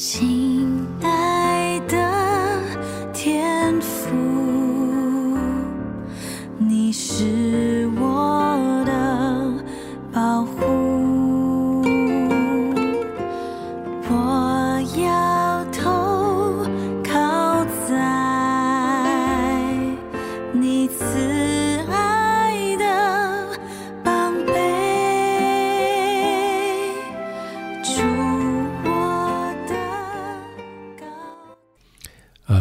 心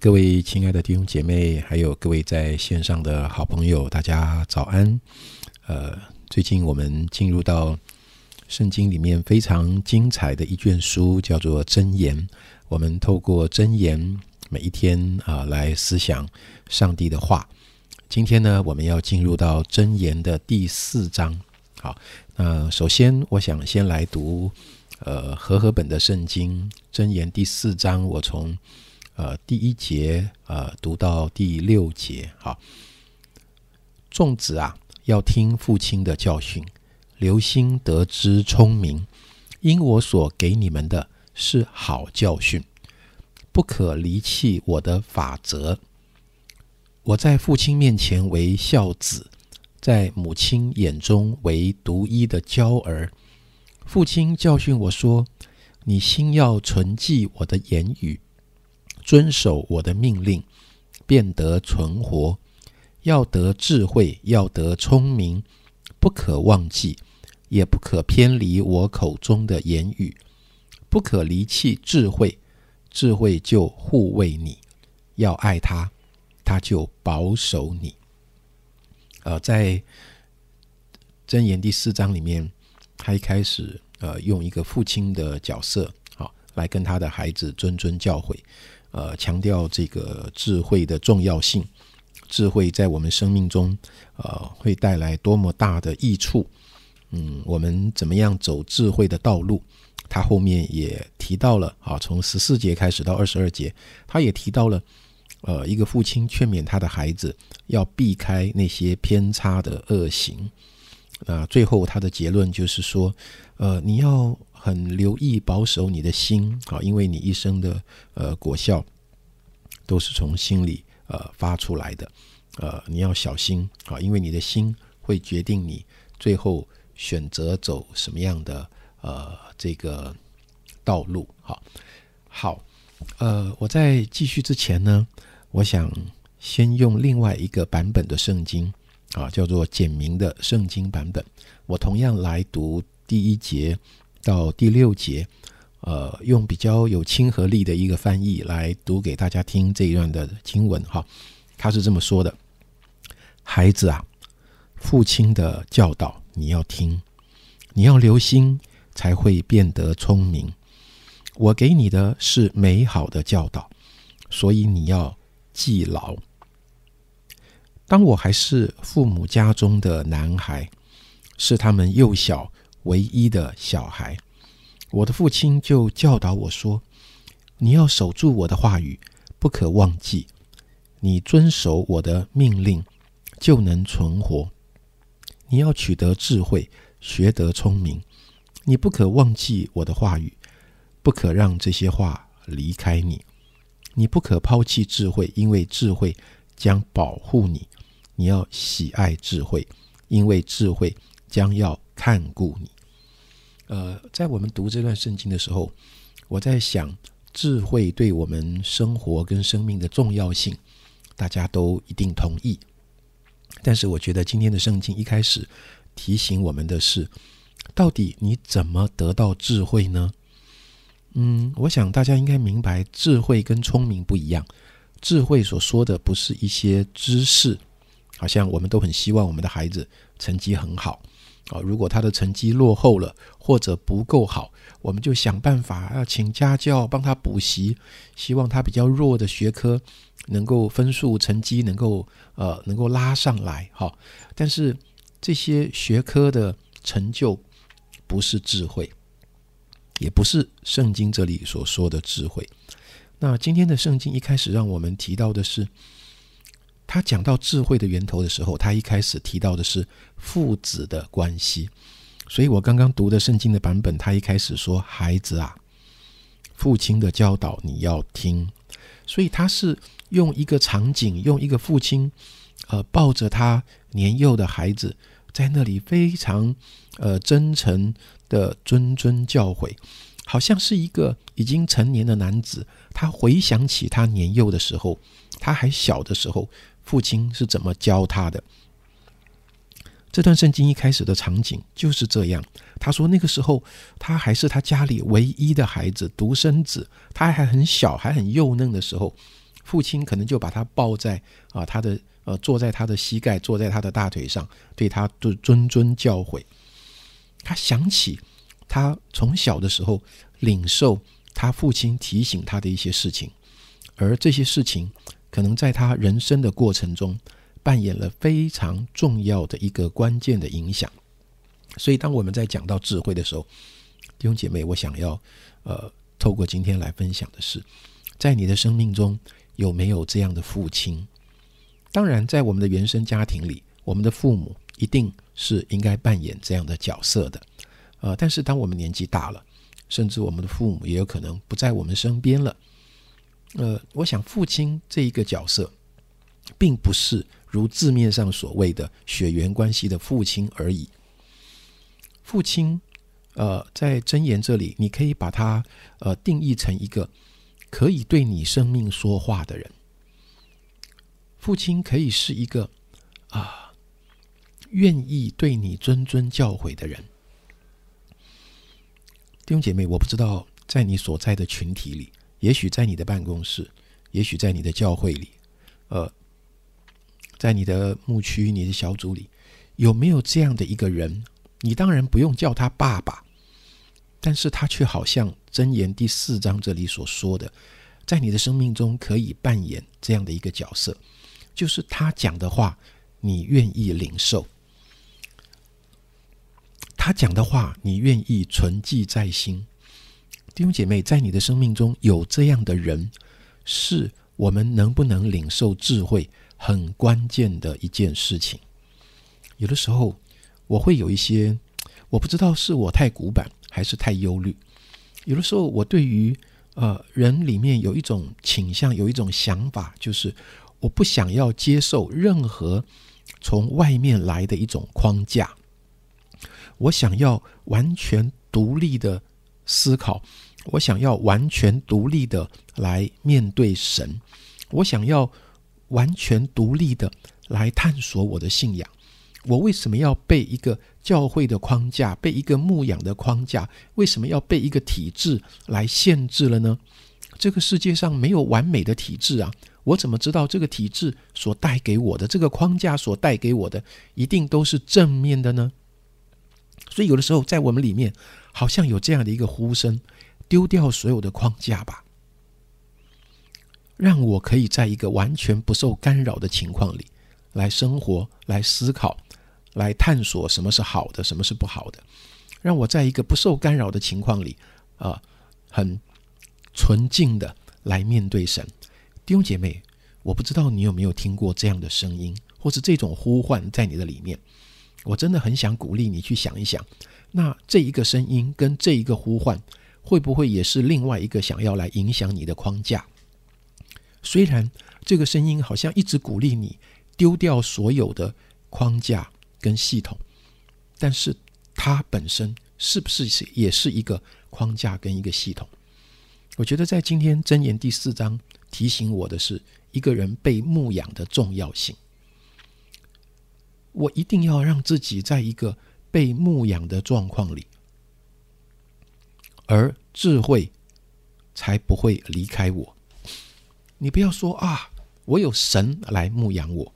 各位亲爱的弟兄姐妹，还有各位在线上的好朋友，大家早安。呃，最近我们进入到圣经里面非常精彩的一卷书，叫做《箴言》。我们透过箴言，每一天啊、来思想上帝的话。今天呢，我们要进入到箴言的第四章。好，那首先我想先来读呃和合本的圣经箴言第四章，我从呃第一节呃读到第六节。哈，众子啊，要听父亲的教训，留心得之聪明，因我所给你们的是好教训，不可离弃我的法则。我在父亲面前为孝子，在母亲眼中为独一的娇儿。父亲教训我说：“你心要存记我的言语，遵守我的命令，便得存活。要得智慧，要得聪明，不可忘记，也不可偏离我口中的言语，不可离弃智慧，智慧就护卫你。要爱他，他就保守你。呃，在箴言第四章里面，他一开始呃用一个父亲的角色，好、来跟他的孩子谆谆教诲，呃，强调这个智慧的重要性。智慧在我们生命中，呃，会带来多么大的益处。嗯，我们怎么样走智慧的道路？他后面也提到了啊，从十四节开始到二十二节，他也提到了，呃，一个父亲劝勉他的孩子要避开那些偏差的恶行。那最后他的结论就是说，呃，你要很留意保守你的心啊，因为你一生的呃果效都是从心里呃发出来的。呃，你要小心啊，因为你的心会决定你最后选择走什么样的呃这个道路。好，好，呃，我在继续之前呢，我想先用另外一个版本的圣经啊，叫做简明的圣经版本。我同样来读第一节到第六节，呃，用比较有亲和力的一个翻译来读给大家听这一段的经文哈。他是这么说的：“孩子啊，父亲的教导你要听，你要留心，才会变得聪明。我给你的是美好的教导，所以你要记牢。当我还是父母家中的男孩，是他们幼小唯一的小孩，我的父亲就教导我说：你要守住我的话语，不可忘记。你遵守我的命令，就能存活。你要取得智慧，学得聪明。你不可忘记我的话语，不可让这些话离开你。你不可抛弃智慧，因为智慧将保护你。你要喜爱智慧，因为智慧将要看顾你。呃，在我们读这段圣经的时候，我在想，智慧对我们生活跟生命的重要性。大家都一定同意，但是我觉得今天的圣经一开始提醒我们的是，到底你怎么得到智慧呢？嗯，我想大家应该明白，智慧跟聪明不一样。智慧所说的不是一些知识，好像我们都很希望我们的孩子成绩很好啊。如果他的成绩落后了或者不够好，我们就想办法要请家教帮他补习，希望他比较弱的学科。能够分数成绩能够呃能够拉上来哈，但是这些学科的成就不是智慧，也不是圣经这里所说的智慧。那今天的圣经一开始让我们提到的是，他讲到智慧的源头的时候，他一开始提到的是父子的关系。所以我刚刚读的圣经的版本，他一开始说：“孩子啊，父亲的教导你要听。所以他是用一个场景，用一个父亲，呃，抱着他年幼的孩子，在那里非常呃真诚的谆谆教诲，好像是一个已经成年的男子，他回想起他年幼的时候，他还小的时候，父亲是怎么教他的。这段圣经一开始的场景就是这样。他说那个时候他还是他家里唯一的孩子，独生子，他还很小，还很幼嫩的时候，父亲可能就把他抱在啊他的呃坐在他的膝盖，坐在他的大腿上，对他就谆谆教诲。他想起他从小的时候领受他父亲提醒他的一些事情，而这些事情可能在他人生的过程中。扮演了非常重要的一个关键的影响，所以当我们在讲到智慧的时候，弟兄姐妹，我想要呃透过今天来分享的是，在你的生命中有没有这样的父亲？当然，在我们的原生家庭里，我们的父母一定是应该扮演这样的角色的，呃，但是当我们年纪大了，甚至我们的父母也有可能不在我们身边了，呃，我想父亲这一个角色，并不是。如字面上所谓的血缘关系的父亲而已。父亲，呃，在箴言这里，你可以把它呃定义成一个可以对你生命说话的人。父亲可以是一个啊愿意对你谆谆教诲的人。弟兄姐妹，我不知道在你所在的群体里，也许在你的办公室，也许在你的教会里，呃。在你的牧区、你的小组里，有没有这样的一个人？你当然不用叫他爸爸，但是他却好像箴言第四章这里所说的，在你的生命中可以扮演这样的一个角色，就是他讲的话，你愿意领受；他讲的话，你愿意存记在心。弟兄姐妹，在你的生命中有这样的人，是我们能不能领受智慧？很关键的一件事情，有的时候我会有一些，我不知道是我太古板还是太忧虑。有的时候我对于呃人里面有一种倾向，有一种想法，就是我不想要接受任何从外面来的一种框架，我想要完全独立的思考，我想要完全独立的来面对神，我想要。完全独立的来探索我的信仰。我为什么要被一个教会的框架，被一个牧养的框架？为什么要被一个体制来限制了呢？这个世界上没有完美的体制啊！我怎么知道这个体制所带给我的这个框架所带给我的一定都是正面的呢？所以有的时候在我们里面，好像有这样的一个呼声：丢掉所有的框架吧。让我可以在一个完全不受干扰的情况里来生活、来思考、来探索什么是好的，什么是不好的。让我在一个不受干扰的情况里，啊，很纯净的来面对神。弟兄姐妹，我不知道你有没有听过这样的声音，或是这种呼唤在你的里面。我真的很想鼓励你去想一想，那这一个声音跟这一个呼唤，会不会也是另外一个想要来影响你的框架？虽然这个声音好像一直鼓励你丢掉所有的框架跟系统，但是它本身是不是也是一个框架跟一个系统？我觉得在今天箴言第四章提醒我的是一个人被牧养的重要性。我一定要让自己在一个被牧养的状况里，而智慧才不会离开我。你不要说啊，我有神来牧养我。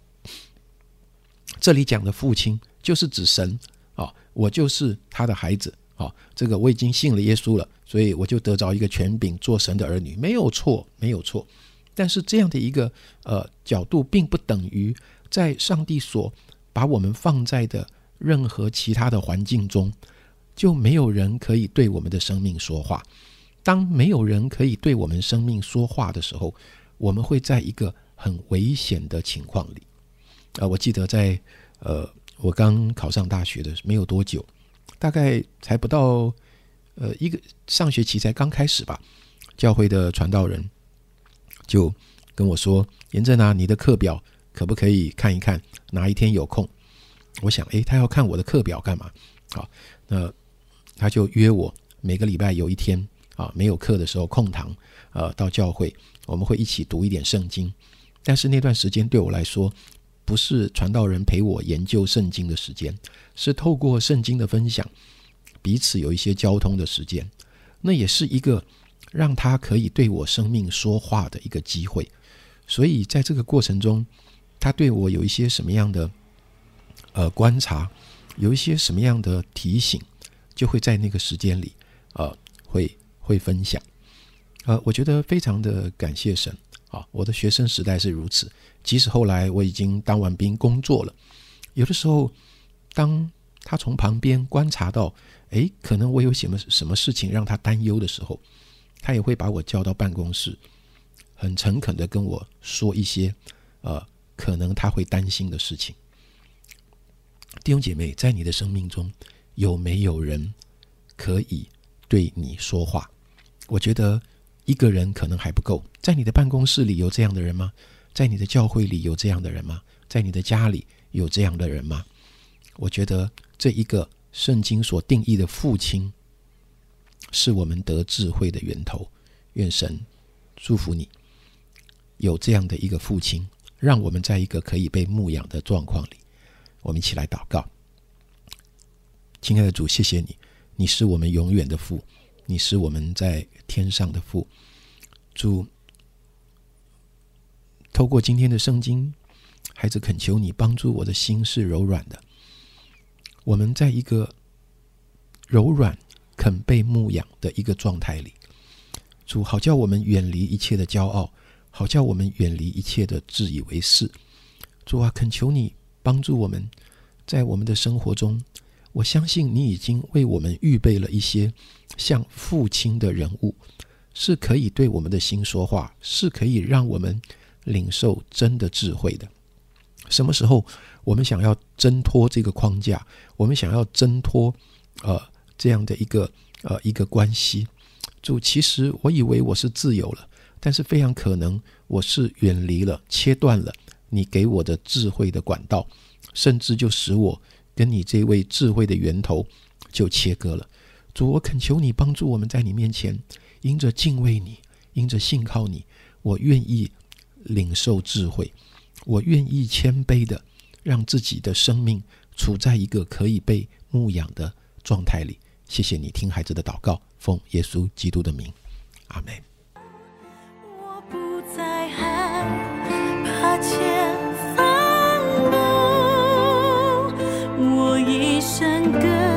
这里讲的父亲就是指神啊，我就是他的孩子啊。这个我已经信了耶稣了，所以我就得着一个权柄，做神的儿女，没有错，没有错。但是这样的一个呃角度，并不等于在上帝所把我们放在的任何其他的环境中，就没有人可以对我们的生命说话。当没有人可以对我们生命说话的时候，我们会在一个很危险的情况里，啊，我记得在呃，我刚考上大学的没有多久，大概才不到呃一个上学期才刚开始吧，教会的传道人就跟我说：“严正啊，你的课表可不可以看一看？哪一天有空？”我想，诶，他要看我的课表干嘛？好，那他就约我每个礼拜有一天啊，没有课的时候空堂，呃，到教会我们会一起读一点圣经。但是那段时间对我来说，不是传道人陪我研究圣经的时间，是透过圣经的分享，彼此有一些交通的时间。那也是一个让他可以对我生命说话的一个机会。所以在这个过程中，他对我有一些什么样的？呃，观察有一些什么样的提醒，就会在那个时间里，呃，会会分享。呃，我觉得非常的感谢神啊！我的学生时代是如此，即使后来我已经当完兵工作了，有的时候，当他从旁边观察到，诶，可能我有什么什么事情让他担忧的时候，他也会把我叫到办公室，很诚恳的跟我说一些，呃，可能他会担心的事情。弟兄姐妹，在你的生命中有没有人可以对你说话？我觉得一个人可能还不够。在你的办公室里有这样的人吗？在你的教会里有这样的人吗？在你的家里有这样的人吗？我觉得这一个圣经所定义的父亲，是我们得智慧的源头。愿神祝福你，有这样的一个父亲，让我们在一个可以被牧养的状况里。我们一起来祷告，亲爱的主，谢谢你，你是我们永远的父，你是我们在天上的父。主，透过今天的圣经，孩子恳求你帮助我的心是柔软的。我们在一个柔软、肯被牧养的一个状态里，主好叫我们远离一切的骄傲，好叫我们远离一切的自以为是。主啊，恳求你。帮助我们，在我们的生活中，我相信你已经为我们预备了一些像父亲的人物，是可以对我们的心说话，是可以让我们领受真的智慧的。什么时候我们想要挣脱这个框架，我们想要挣脱呃这样的一个呃一个关系，主，其实我以为我是自由了，但是非常可能我是远离了，切断了。你给我的智慧的管道，甚至就使我跟你这位智慧的源头就切割了。主，我恳求你帮助我们在你面前，因着敬畏你，因着信靠你，我愿意领受智慧，我愿意谦卑的让自己的生命处在一个可以被牧养的状态里。谢谢你听孩子的祷告，奉耶稣基督的名，阿门。good.